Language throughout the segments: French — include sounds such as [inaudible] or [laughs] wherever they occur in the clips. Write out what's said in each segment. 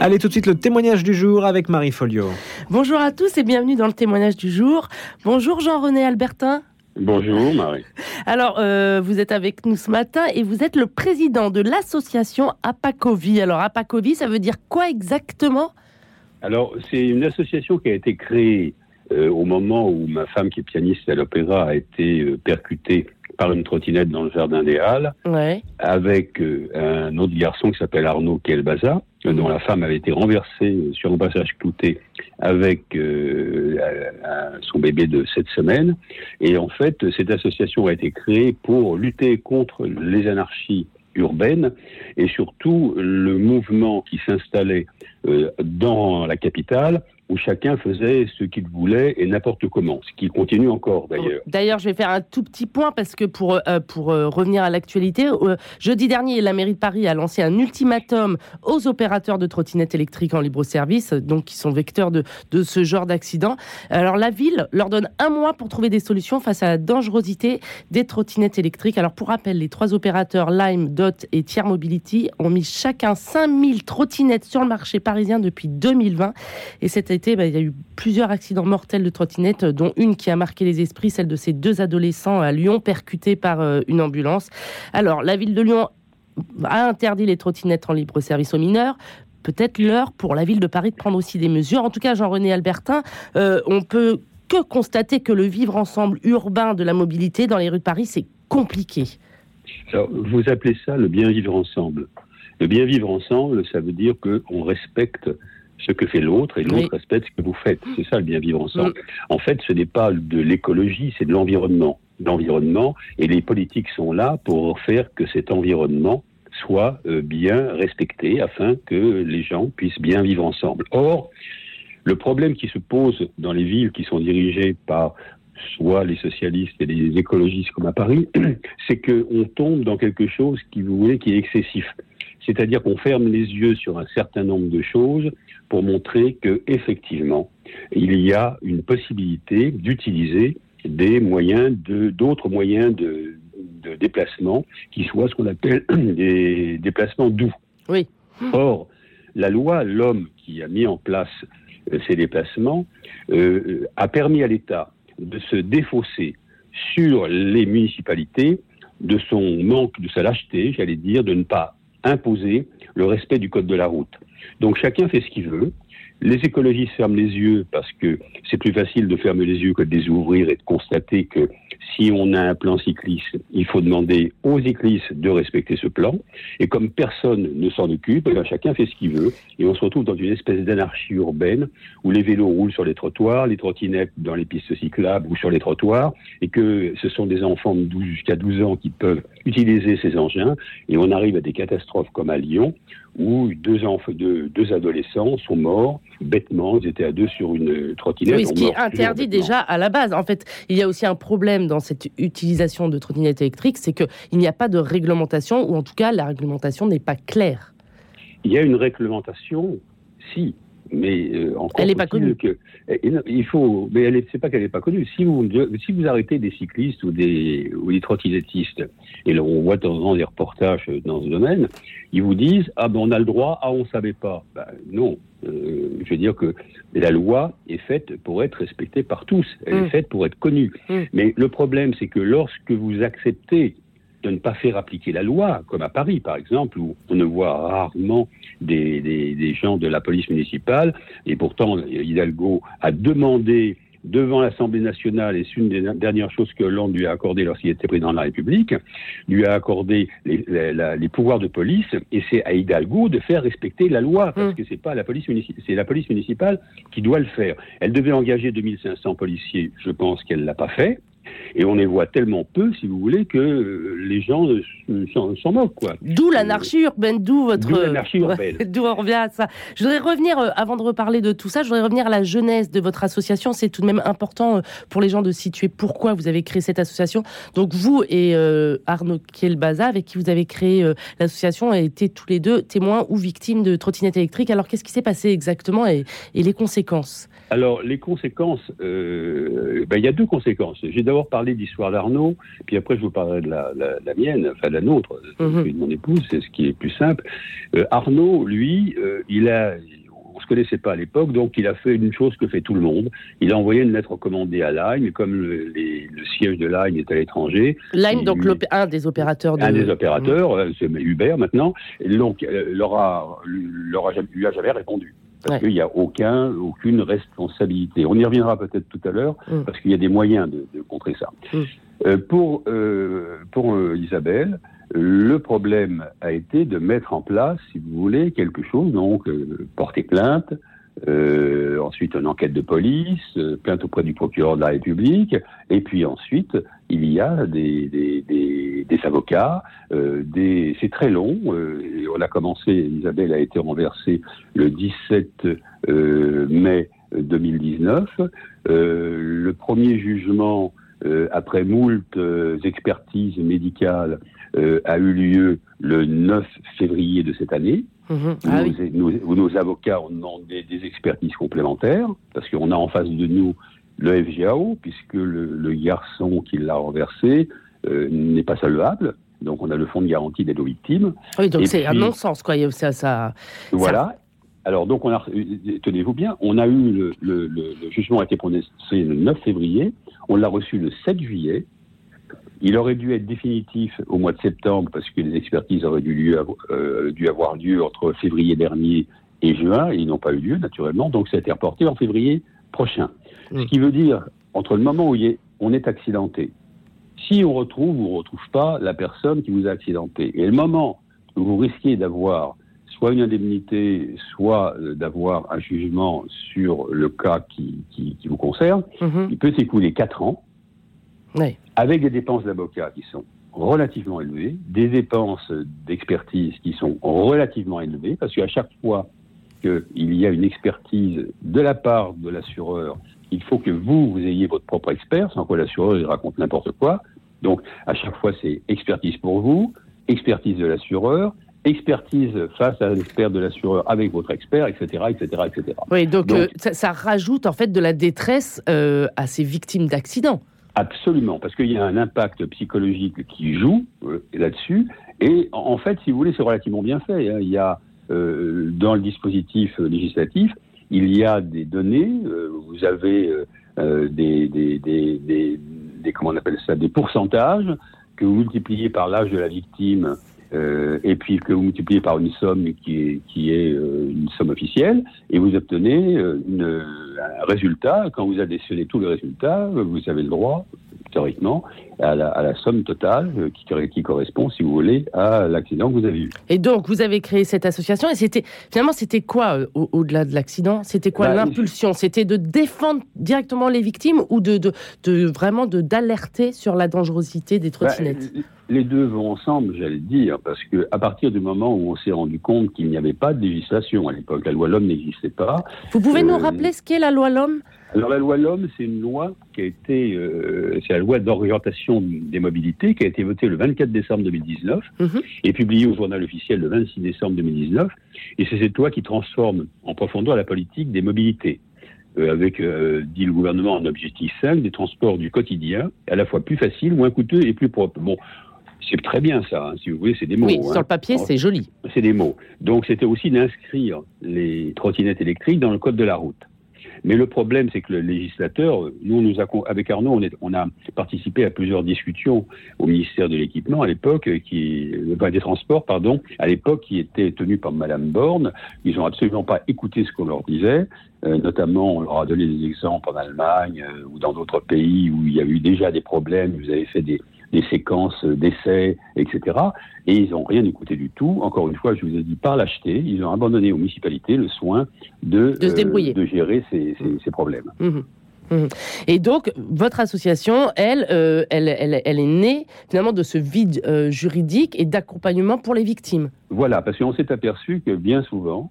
Allez tout de suite le témoignage du jour avec Marie Folio. Bonjour à tous et bienvenue dans le témoignage du jour. Bonjour Jean-René Albertin. Bonjour Marie. [laughs] Alors, euh, vous êtes avec nous ce matin et vous êtes le président de l'association Apacovi. Alors, Apacovi, ça veut dire quoi exactement? Alors, c'est une association qui a été créée euh, au moment où ma femme, qui est pianiste à l'opéra, a été euh, percutée par une trottinette dans le jardin des Halles, avec un autre garçon qui s'appelle Arnaud Kelbaza, dont la femme avait été renversée sur un passage clouté avec son bébé de sept semaines. Et en fait, cette association a été créée pour lutter contre les anarchies urbaines et surtout le mouvement qui s'installait dans la capitale où chacun faisait ce qu'il voulait et n'importe comment, ce qui continue encore d'ailleurs. D'ailleurs, je vais faire un tout petit point parce que pour, euh, pour euh, revenir à l'actualité, euh, jeudi dernier, la mairie de Paris a lancé un ultimatum aux opérateurs de trottinettes électriques en libre-service, donc qui sont vecteurs de, de ce genre d'accident. Alors la ville leur donne un mois pour trouver des solutions face à la dangerosité des trottinettes électriques. Alors pour rappel, les trois opérateurs Lime, Dot et Tier Mobility ont mis chacun 5000 trottinettes sur le marché parisien depuis 2020 et c'était bah, il y a eu plusieurs accidents mortels de trottinettes, dont une qui a marqué les esprits, celle de ces deux adolescents à Lyon, percutés par euh, une ambulance. Alors, la ville de Lyon a interdit les trottinettes en libre service aux mineurs. Peut-être l'heure pour la ville de Paris de prendre aussi des mesures. En tout cas, Jean-René Albertin, euh, on peut que constater que le vivre ensemble urbain de la mobilité dans les rues de Paris, c'est compliqué. vous appelez ça le bien vivre ensemble. Le bien vivre ensemble, ça veut dire qu'on respecte ce que fait l'autre et l'autre respecte ce que vous faites. C'est ça le bien vivre ensemble. En fait, ce n'est pas de l'écologie, c'est de l'environnement. L'environnement et les politiques sont là pour faire que cet environnement soit euh, bien respecté afin que les gens puissent bien vivre ensemble. Or, le problème qui se pose dans les villes qui sont dirigées par soit les socialistes et les écologistes comme à Paris, [clears throat] c'est qu'on tombe dans quelque chose qui, vous voulez, qui est excessif. C'est-à-dire qu'on ferme les yeux sur un certain nombre de choses pour montrer que effectivement il y a une possibilité d'utiliser des moyens de d'autres moyens de, de, déplacement qui soient ce qu'on appelle [clears throat] des déplacements doux. Oui. Or, la loi, l'homme qui a mis en place euh, ces déplacements, euh, a permis à l'État de se défausser sur les municipalités de son manque, de sa lâcheté, j'allais dire, de ne pas imposer le respect du code de la route. Donc chacun fait ce qu'il veut. Les écologistes ferment les yeux parce que c'est plus facile de fermer les yeux que de les ouvrir et de constater que si on a un plan cycliste, il faut demander aux cyclistes de respecter ce plan. Et comme personne ne s'en occupe, eh chacun fait ce qu'il veut. Et on se retrouve dans une espèce d'anarchie urbaine où les vélos roulent sur les trottoirs, les trottinettes dans les pistes cyclables ou sur les trottoirs, et que ce sont des enfants de 12 jusqu'à 12 ans qui peuvent utiliser ces engins. Et on arrive à des catastrophes comme à Lyon, où deux, enfants, deux, deux adolescents sont morts bêtement. Ils étaient à deux sur une trottinette. Oui, ce qui est interdit déjà à la base. En fait, il y a aussi un problème dans cette utilisation de trottinettes électriques, c'est qu'il n'y a pas de réglementation, ou en tout cas, la réglementation n'est pas claire. Il y a une réglementation, si, mais euh, elle n'est pas connue. Que, eh, il faut, mais elle c'est pas qu'elle n'est pas connue. Si vous si vous arrêtez des cyclistes ou des ou des trottinettistes, et là, on voit de temps en temps des reportages dans ce domaine, ils vous disent ah ben on a le droit, ah on savait pas. Ben, non, euh, je veux dire que la loi est faite pour être respectée par tous. Elle est mm. faite pour être connue. Mm. Mais le problème, c'est que lorsque vous acceptez de ne pas faire appliquer la loi, comme à Paris par exemple, où on ne voit rarement des, des, gens de la police municipale, et pourtant Hidalgo a demandé devant l'Assemblée nationale, et c'est une des dernières choses que Hollande lui a accordé lorsqu'il était président de la République, lui a accordé les, les, pouvoirs de police, et c'est à Hidalgo de faire respecter la loi, parce mmh. que c'est pas la police c'est la police municipale qui doit le faire. Elle devait engager 2500 policiers, je pense qu'elle l'a pas fait. Et on les voit tellement peu, si vous voulez, que euh, les gens s'en moquent. Quoi. D'où l'anarchie urbaine, d'où votre... D'où l'anarchie urbaine. [laughs] d'où on revient à ça. Je voudrais revenir, euh, avant de reparler de tout ça, je voudrais revenir à la jeunesse de votre association. C'est tout de même important euh, pour les gens de situer pourquoi vous avez créé cette association. Donc vous et Arnaud Kielbaza, avec qui vous avez créé l'association, été tous les deux témoins ou victimes de trottinettes électriques. Alors qu'est-ce qui s'est passé exactement et, et les conséquences? Alors, les conséquences, euh, ben, il y a deux conséquences. J'ai d'abord parlé d'histoire d'Arnaud, puis après je vous parlerai de la, la, la mienne, enfin de la nôtre, Mhm. de mon épouse, c'est ce qui est plus simple. Euh, Arnaud, lui, euh, il a, on se connaissait pas à l'époque, donc il a fait une chose que fait tout le monde. Il a envoyé une lettre recommandée à Line, comme le, les- le siège de Line est à l'étranger, Line, Il- donc l'opé- un des opérateurs de. un des opérateurs, euh, c'est Uber maintenant, et donc euh, leur a, leur a jamais- lui a jamais répondu. Parce Ouais. qu'il n'y a aucun, aucune responsabilité. On y reviendra peut-être tout à l'heure, Mm. parce qu'il y a des moyens de, de contrer ça. Mm. Euh, pour euh, pour euh, Isabelle, le problème a été de mettre en place, si vous voulez, quelque chose, donc porter plainte, euh, ensuite une enquête de police, euh, plainte auprès du procureur de la République, et puis ensuite il y a des, des, des, des avocats, euh, des, c'est très long. euh, on a commencé, Isabelle a été renversée le 17 euh, mai 2019. Euh, le premier jugement, après moult expertises médicales, a eu lieu le 9 février de cette année. Ah nos, oui. nos- où nos avocats ont demandé des expertises complémentaires, parce qu'on a en face de nous le FGAO, puisque le, le garçon qui l'a renversé euh, n'est pas solvable. Donc on a le fonds de garantie d'aide aux victimes. Oui, donc c'est un non-sens, quoi. Ça, ça... Voilà. Alors donc on a, euh, tenez-vous bien, on a eu le- le jugement a été prononcé le 9 février, on l'a reçu le 7 juillet. Il aurait dû être définitif au mois de septembre parce que les expertises auraient dû, lieu, euh, dû avoir lieu entre février dernier et juin et ils n'ont pas eu lieu naturellement, donc ça a été reporté en février prochain. Ce qui veut dire entre le moment où il est- on est accidenté, si on retrouve ou on ne retrouve pas la personne qui vous a accidenté, et le moment où vous risquez d'avoir soit une indemnité, soit euh, d'avoir un jugement sur le cas qui, qui- qui vous concerne, Mhm. il peut s'écouler quatre ans Oui. Avec des dépenses d'avocat qui sont relativement élevées, des dépenses d'expertise qui sont relativement élevées, parce qu'à chaque fois qu'il y a une expertise de la part de l'assureur, il faut que vous, vous ayez votre propre expert, sans quoi l'assureur il raconte n'importe quoi. Donc, à chaque fois, c'est expertise pour vous, expertise de l'assureur, expertise face à l'expert de l'assureur avec votre expert, etc., etc., etc. Oui, donc, Donc- euh, ça, ça rajoute en fait de la détresse euh, à ces victimes d'accidents. Absolument, parce qu'il y a un impact psychologique qui joue euh, là-dessus. Et en fait, si vous voulez, c'est relativement bien fait. hein. Il y a euh, dans le dispositif législatif, il y a des données. euh, vous avez euh, des, des, des, des- comment on appelle ça, des pourcentages que vous multipliez par l'âge de la victime. Euh, et puis que vous multipliez par une somme qui est, qui est euh, une somme officielle, et vous obtenez euh, un résultat. Quand vous additionnez tous les résultats, vous avez le droit, théoriquement, à la, à la somme totale euh, qui, qui correspond, si vous voulez, à l'accident que vous avez eu. Et donc, vous avez créé cette association. Et c'était finalement, c'était quoi euh, au- au-delà de l'accident? C'était quoi Bah, l'impulsion? C'était de défendre directement les victimes ou de, de, de vraiment de d'alerter sur la dangerosité des trottinettes? Bah, les deux vont ensemble, j'allais dire, parce que à partir du moment où on s'est rendu compte qu'il n'y avait pas de législation à l'époque, la loi L'Homme n'existait pas. Vous pouvez nous euh, rappeler ce qu'est la loi L'Homme? Alors la loi L'Homme, c'est une loi qui a été, euh, c'est la loi d'orientation des mobilités qui a été votée le 24 décembre 2019 Mhm. et publiée au journal officiel le 26 décembre 2019. Et c'est cette loi qui transforme en profondeur la politique des mobilités. Euh, avec, euh, dit le gouvernement, un objectif simple, des transports du quotidien, à la fois plus faciles, moins coûteux et plus propres. Bon, c'est très bien ça, hein, si vous voulez, c'est des mots. Oui, hein. sur le papier, c'est joli. C'est des mots. Donc c'était aussi d'inscrire les trottinettes électriques dans le code de la route. Mais le problème, c'est que le législateur, nous, nous a, avec Arnaud, on, est, on a participé à plusieurs discussions au ministère de l'équipement à l'époque, qui, enfin, des transports, pardon, à l'époque, qui étaient tenues par Madame Borne. Ils n'ont absolument pas écouté ce qu'on leur disait. Euh, notamment, on leur a donné des exemples en Allemagne euh, ou dans d'autres pays où il y a eu déjà des problèmes. Vous avez fait des, des séquences d'essais, etc. Et ils n'ont rien écouté du tout. Encore une fois, je vous ai dit par l'acheter, ils ont abandonné aux municipalités le soin de, De se débrouiller. de gérer ces, ces- ces problèmes. Mhm. Mhm. Et donc, votre association, elle, euh, elle, elle, elle est née finalement de ce vide euh, juridique et d'accompagnement pour les victimes. Voilà, parce qu'on s'est aperçu que bien souvent,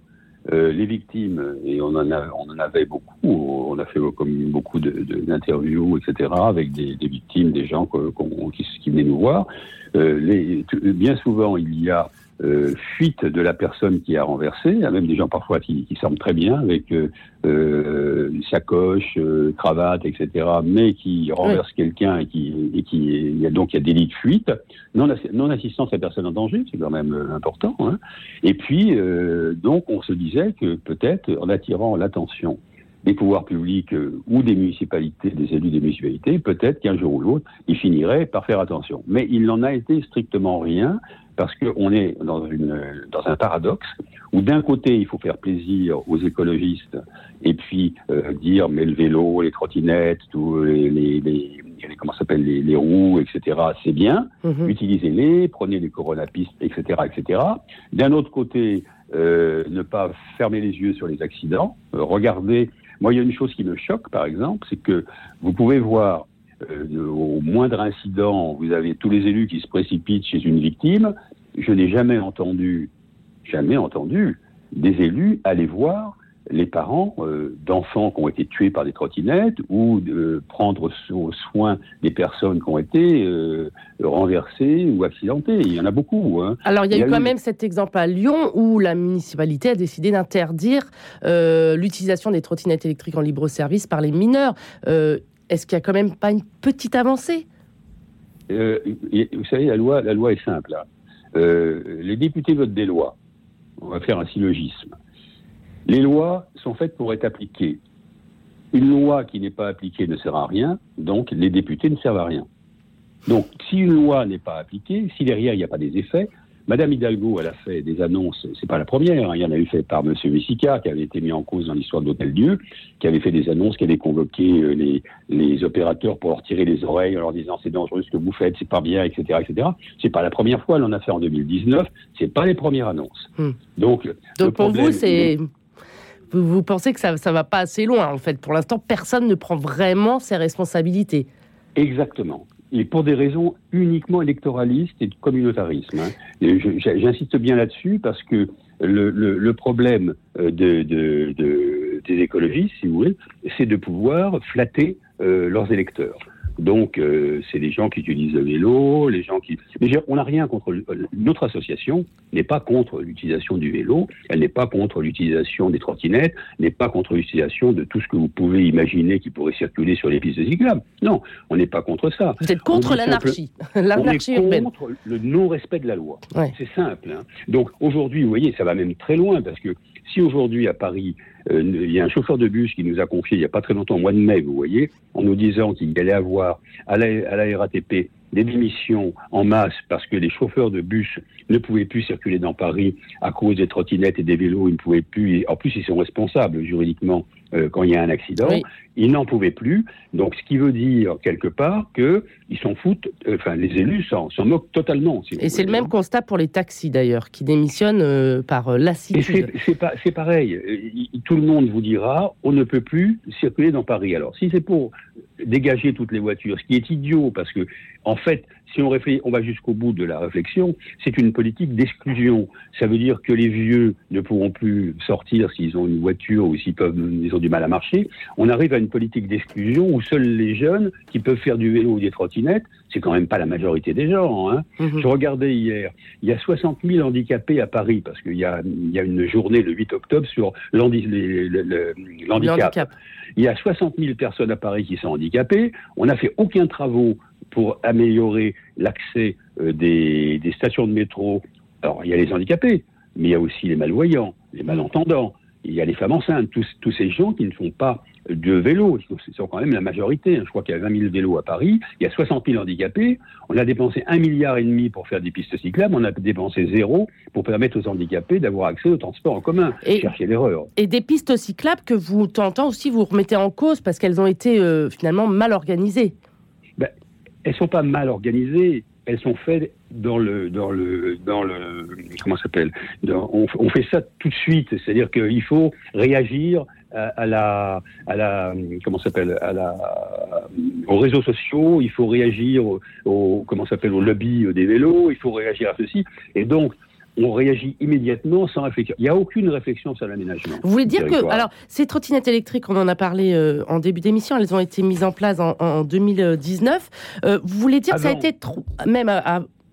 euh, les victimes, et on en, a, on en avait beaucoup, on a fait comme beaucoup de- de- d'interviews, etc., avec des, victimes, des gens que- qu'on- qui, qui venaient nous voir. Euh, les, bien souvent, il y a euh, fuite de la personne qui a renversé. Il y a même des gens parfois qui, qui semblent très bien avec euh, euh sacoche, euh, cravate, etc., mais qui renversent quelqu'un et qui, et qui il y a donc il y a délit de fuite, non, non assistance à personne en danger, c'est quand même important. Hein. Et puis donc on se disait que peut-être en attirant l'attention des pouvoirs publics ou des municipalités, des élus des municipalités, peut-être qu'un jour ou l'autre, ils finiraient par faire attention. Mais il n'en a été strictement rien parce qu'on est dans, une, dans un paradoxe où d'un côté il faut faire plaisir aux écologistes et puis euh, dire mais le vélo, les trottinettes, tous les, les, les, comment s'appelle les, les, roues, etc. C'est bien, mhm. utilisez-les, prenez les coronapistes, etc., etc. D'un autre côté, euh, ne pas fermer les yeux sur les accidents. Euh, regardez, moi il y a une chose qui me choque par exemple, c'est que vous pouvez voir euh, au moindre incident, vous avez tous les élus qui se précipitent chez une victime. Je n'ai jamais entendu, jamais entendu des élus aller voir les parents euh, d'enfants qui ont été tués par des trottinettes ou de prendre soin des personnes qui ont été euh, renversées ou accidentées. Il y en a beaucoup. Hein. Alors il y a, eu quand même cet exemple à Lyon où la municipalité a décidé d'interdire l'utilisation des trottinettes électriques en libre service par les mineurs est-ce qu'il n'y a quand même pas une petite avancée? Euh, Vous savez, la loi, la loi est simple. Euh, les députés votent des lois. On va faire un syllogisme. Les lois sont faites pour être appliquées. Une loi qui n'est pas appliquée ne sert à rien, donc les députés ne servent à rien. Donc, si une loi n'est pas appliquée, si derrière il n'y a pas des effets, Madame Hidalgo, elle a fait des annonces, c'est pas la première, hein. il y en a eu fait par Monsieur Messica, qui avait été mis en cause dans l'histoire d'Hôtel Dieu, qui avait fait des annonces, qui avait convoqué euh, les, les, opérateurs pour leur tirer les oreilles en leur disant c'est dangereux ce que vous faites, c'est pas bien, etc., etc. C'est pas la première fois, elle en a fait en 2019, c'est pas les premières annonces. Hmm. Donc, Donc pour vous, c'est vous, pensez que ça, ça va pas assez loin en fait. Pour l'instant, personne ne prend vraiment ses responsabilités. Exactement et pour des raisons uniquement électoralistes et de communautarisme. Hein. J'insiste bien là-dessus parce que le, problème euh, de, de, de, des écologistes, si vous voulez, c'est de pouvoir flatter euh, leurs électeurs. Donc, euh, c'est les gens qui utilisent le vélo, les gens qui. Mais on n'a rien contre. Notre association n'est pas contre l'utilisation du vélo, elle n'est pas contre l'utilisation des trottinettes, n'est pas contre l'utilisation de tout ce que vous pouvez imaginer qui pourrait circuler sur les pistes cyclables. Non, on n'est pas contre ça. Vous êtes contre l'anarchie, [laughs] l'anarchie urbaine. contre le non-respect de la loi. C'est simple. Hein. Donc, aujourd'hui, vous voyez, ça va même très loin parce que si aujourd'hui à Paris, euh, il y a un chauffeur de bus qui nous a confié il n'y a pas très longtemps, au mois de mai, vous voyez, en nous disant qu'il allait avoir à la, à la RATP des démissions en masse parce que les chauffeurs de bus ne pouvaient plus circuler dans Paris à cause des trottinettes et des vélos, ils ne pouvaient plus, en plus ils sont responsables juridiquement euh, quand il y a un accident, ils n'en pouvaient plus. Donc, ce qui veut dire quelque part que ils s'en foutent. Euh, enfin, les élus s'en moquent totalement. et c'est le même constat pour les taxis d'ailleurs, qui démissionnent euh, par lassitude. C'est pareil. Tout le monde vous dira, on ne peut plus circuler dans Paris. Alors, si c'est pour dégager toutes les voitures, ce qui est idiot, parce que en fait, si on réfléchit, on va jusqu'au bout de la réflexion, c'est une politique d'exclusion. Ça veut dire que les vieux ne pourront plus sortir s'ils ont une voiture ou s'ils peuvent, ils ont du mal à marcher. On arrive à une politique d'exclusion où seuls les jeunes qui peuvent faire du vélo ou des trottinettes, c'est quand même pas la majorité des gens. Hein. Mhm. Je regardais hier, il y a 60 000 handicapés à Paris parce qu'il y y a une journée le 8 octobre sur l'handicap. Il y a 60 000 personnes à Paris qui sont handicapées. On n'a fait aucun travaux pour améliorer l'accès euh, des, des, stations de métro. Alors, il y a les handicapés, mais il y a aussi les malvoyants, les malentendants, il y a les femmes enceintes, tous, tous ces gens qui ne font pas de vélo. C'est quand même la majorité. Hein. Je crois qu'il y a 20 000 vélos à Paris. Il y a 60 000 handicapés. On a dépensé un milliard et demi pour faire des pistes cyclables. On a dépensé zéro pour permettre aux handicapés d'avoir accès au transport en commun. Et, Cherchez l'erreur. Et des pistes cyclables que vous tentez aussi vous remettez en cause parce qu'elles ont été euh, finalement mal organisées. Elles sont pas mal organisées. Elles sont faites dans le dans le dans le comment s'appelle on, fait ça tout de suite. C'est-à-dire qu'il faut réagir à, la à la comment s'appelle à la aux réseaux sociaux. Il faut réagir au, comment s'appelle au lobby des vélos. Il faut réagir à ceci. Et donc on réagit immédiatement sans réflexion. Il n'y a aucune réflexion sur l'aménagement. Vous voulez dire que, alors, ces trottinettes électriques, on en a parlé euh, en début d'émission, elles ont été mises en place en, 2019. Euh, vous voulez dire que ça a été trop, même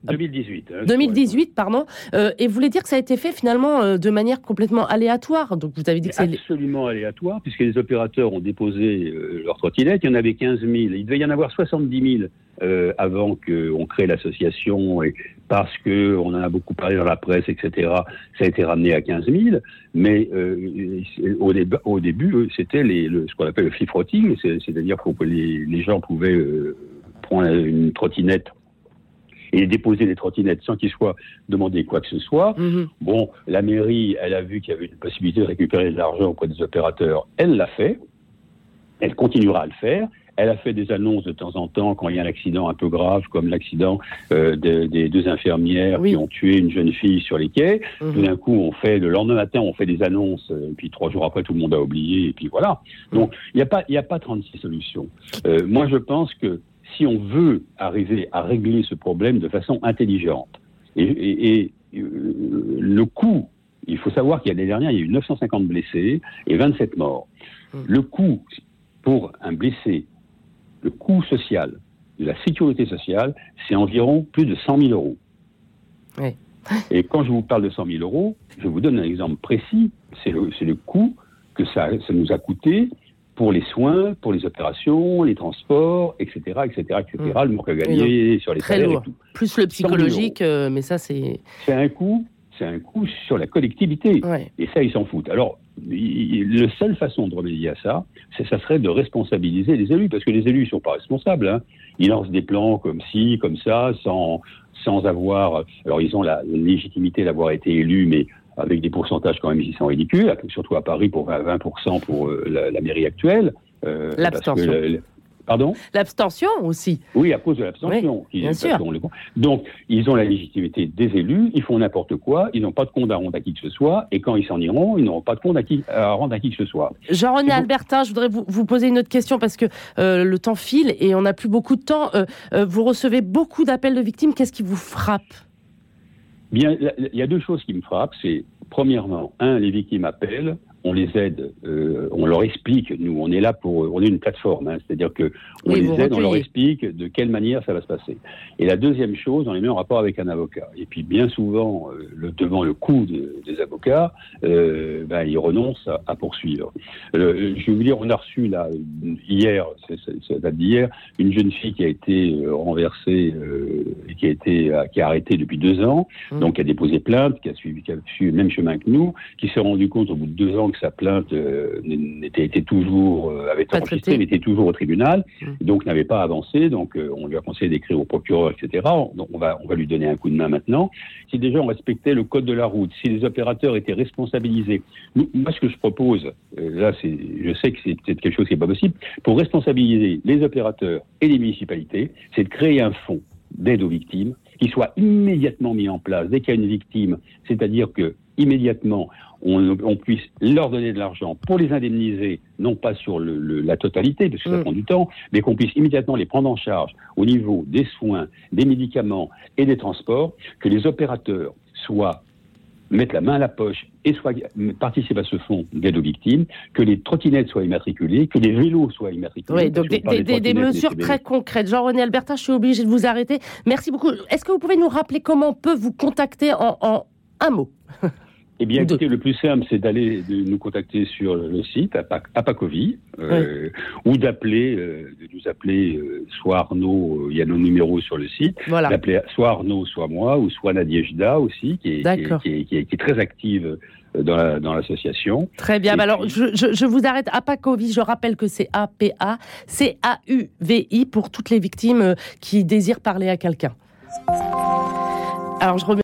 2018. hein, 2018, pardon. Euh, et vous voulez dire que ça a été fait finalement euh, de manière complètement aléatoire? Donc vous avez dit que C'est absolument aléatoire, puisque les opérateurs ont déposé euh, leur trottinette. Il y en avait 15 000. Il devait y en avoir 70 000 euh, avant qu'on crée l'association, et parce que on en a beaucoup parlé dans la presse, etc. Ça a été ramené à 15 000. Mais au, dé- au début, c'était le- ce qu'on appelle le free-frotting, c'est- c'est-à-dire que les, les gens pouvaient prendre une trottinette et déposer des trottinettes sans qu'il soit demandé quoi que ce soit. Mhm. Bon, la mairie, elle a vu qu'il y avait une possibilité de récupérer de l'argent auprès des opérateurs. Elle l'a fait. Elle continuera à le faire. Elle a fait des annonces de temps en temps quand il y a un accident un peu grave, comme l'accident euh, de- des deux infirmières Oui. qui ont tué une jeune fille sur les quais. Tout Mhm. d'un coup, on fait le lendemain matin, on fait des annonces, euh, et puis trois jours après, tout le monde a oublié, et puis voilà. Donc, il n'y a pas, il a pas 36 solutions. Euh, moi, je pense que si on veut arriver à régler ce problème de façon intelligente, et, et- et, euh, le coût, il faut savoir qu'il y a l'année dernière, il y a eu 950 blessés et 27 morts. Mm. Le coût pour un blessé, le coût social de la sécurité sociale, c'est environ plus de 100 000 euros. [laughs] Et quand je vous parle de 100 000 euros, je vous donne un exemple précis. C'est le, coût que ça, ça nous a coûté pour les soins, pour les opérations, les transports, etc., etc., etc., le manque à gagner sur les Très salaires lourd. et tout. Plus le 100 000 psychologique, euh, mais ça c'est. C'est un coût, c'est un coût sur la collectivité. Ouais. Et ça, ils s'en foutent. Alors, la seule façon de remédier à ça, ça serait de responsabiliser les élus, parce que les élus ne sont pas responsables. Hein. Ils lancent des plans comme ci, comme ça, sans, sans avoir. Alors, ils ont la légitimité d'avoir été élus, mais avec des pourcentages quand même qui sont ridicules, surtout à Paris pour 20%, 20% pour euh, la, la mairie actuelle. Euh, L'abstention. Pardon? L'abstention aussi. Oui, à cause de l'abstention. Oui, bien sûr. Donc, ils ont la légitimité des élus, ils font n'importe quoi, ils n'ont pas de compte à rendre à qui que ce soit, et quand ils s'en iront, ils n'auront pas de compte à, qui, à rendre à qui que ce soit. Jean-René. Albertin, je voudrais vous, vous poser une autre question parce que euh, le temps file et on n'a plus beaucoup de temps. Euh, euh, vous recevez beaucoup d'appels de victimes. Qu'est-ce qui vous frappe? Bien, il y a deux choses qui me frappent. C'est, premièrement, un, les victimes appellent, on les aide, euh, on leur explique. Nous, on est là pour, on est une plateforme, hein, c'est-à-dire que on Oui, les aide, on leur explique de quelle manière ça va se passer. Et la deuxième chose, on les met en rapport avec un avocat. Et puis, bien souvent, euh, le, devant le de- des avocats, euh, ben, ils renoncent à, à poursuivre. Je vais vous dire, on a reçu là hier, ça date d'hier, une jeune fille qui a été renversée et qui a été qui a arrêté depuis deux ans, Mmh. donc qui a déposé plainte, qui a suivi, qui a suivi le même chemin que nous, qui s'est rendu compte au bout de deux ans que sa plainte euh, n'était était toujours euh, avait été enregistrée, mais était toujours au tribunal, Mmh. donc n'avait pas avancé. Donc euh, on lui a conseillé d'écrire au procureur, etc. Donc on va on va lui donner un coup de main maintenant. Si déjà on respectait le code de la route, si les opérateurs étaient responsabilisés, moi ce que je propose, là c'est, je sais que c'est peut-être quelque chose qui n'est pas possible, pour responsabiliser les opérateurs et les municipalités, c'est de créer un fonds d'aide aux victimes qui soit immédiatement mis en place dès qu'il y a une victime, c'est-à-dire que immédiatement on, on puisse leur donner de l'argent pour les indemniser, non pas sur le- le- la totalité, parce que ça Mm. prend du temps, mais qu'on puisse immédiatement les prendre en charge au niveau des soins, des médicaments et des transports, que les opérateurs soient mettent la main à la poche et soient, participent à ce fonds d'aide aux victimes, que les trottinettes soient immatriculées, que les vélos soient immatriculés. Oui, donc des, mesures très concrètes. Jean-René Albertin, je suis obligée de vous arrêter. Merci beaucoup. Est-ce que vous pouvez nous rappeler comment on peut vous contacter en, en un mot Eh bien, écoutez, le plus simple, c'est d'aller nous contacter sur le site Apac- Apacovi, euh, ou d'appeler, euh, de nous appeler euh, soit Arnaud, il y a nos numéros sur le site, Voilà. d'appeler soit Arnaud, soit moi, ou soit Nadiejda aussi, qui est, qui est, D'accord. qui est- qui est- qui est très active dans la- dans l'association. Très bien. Bah alors, je, je- je vous arrête. Apacovi, je rappelle que c'est A-P-A, C-A-U-V-I pour toutes les victimes qui désirent parler à quelqu'un. Alors, je remets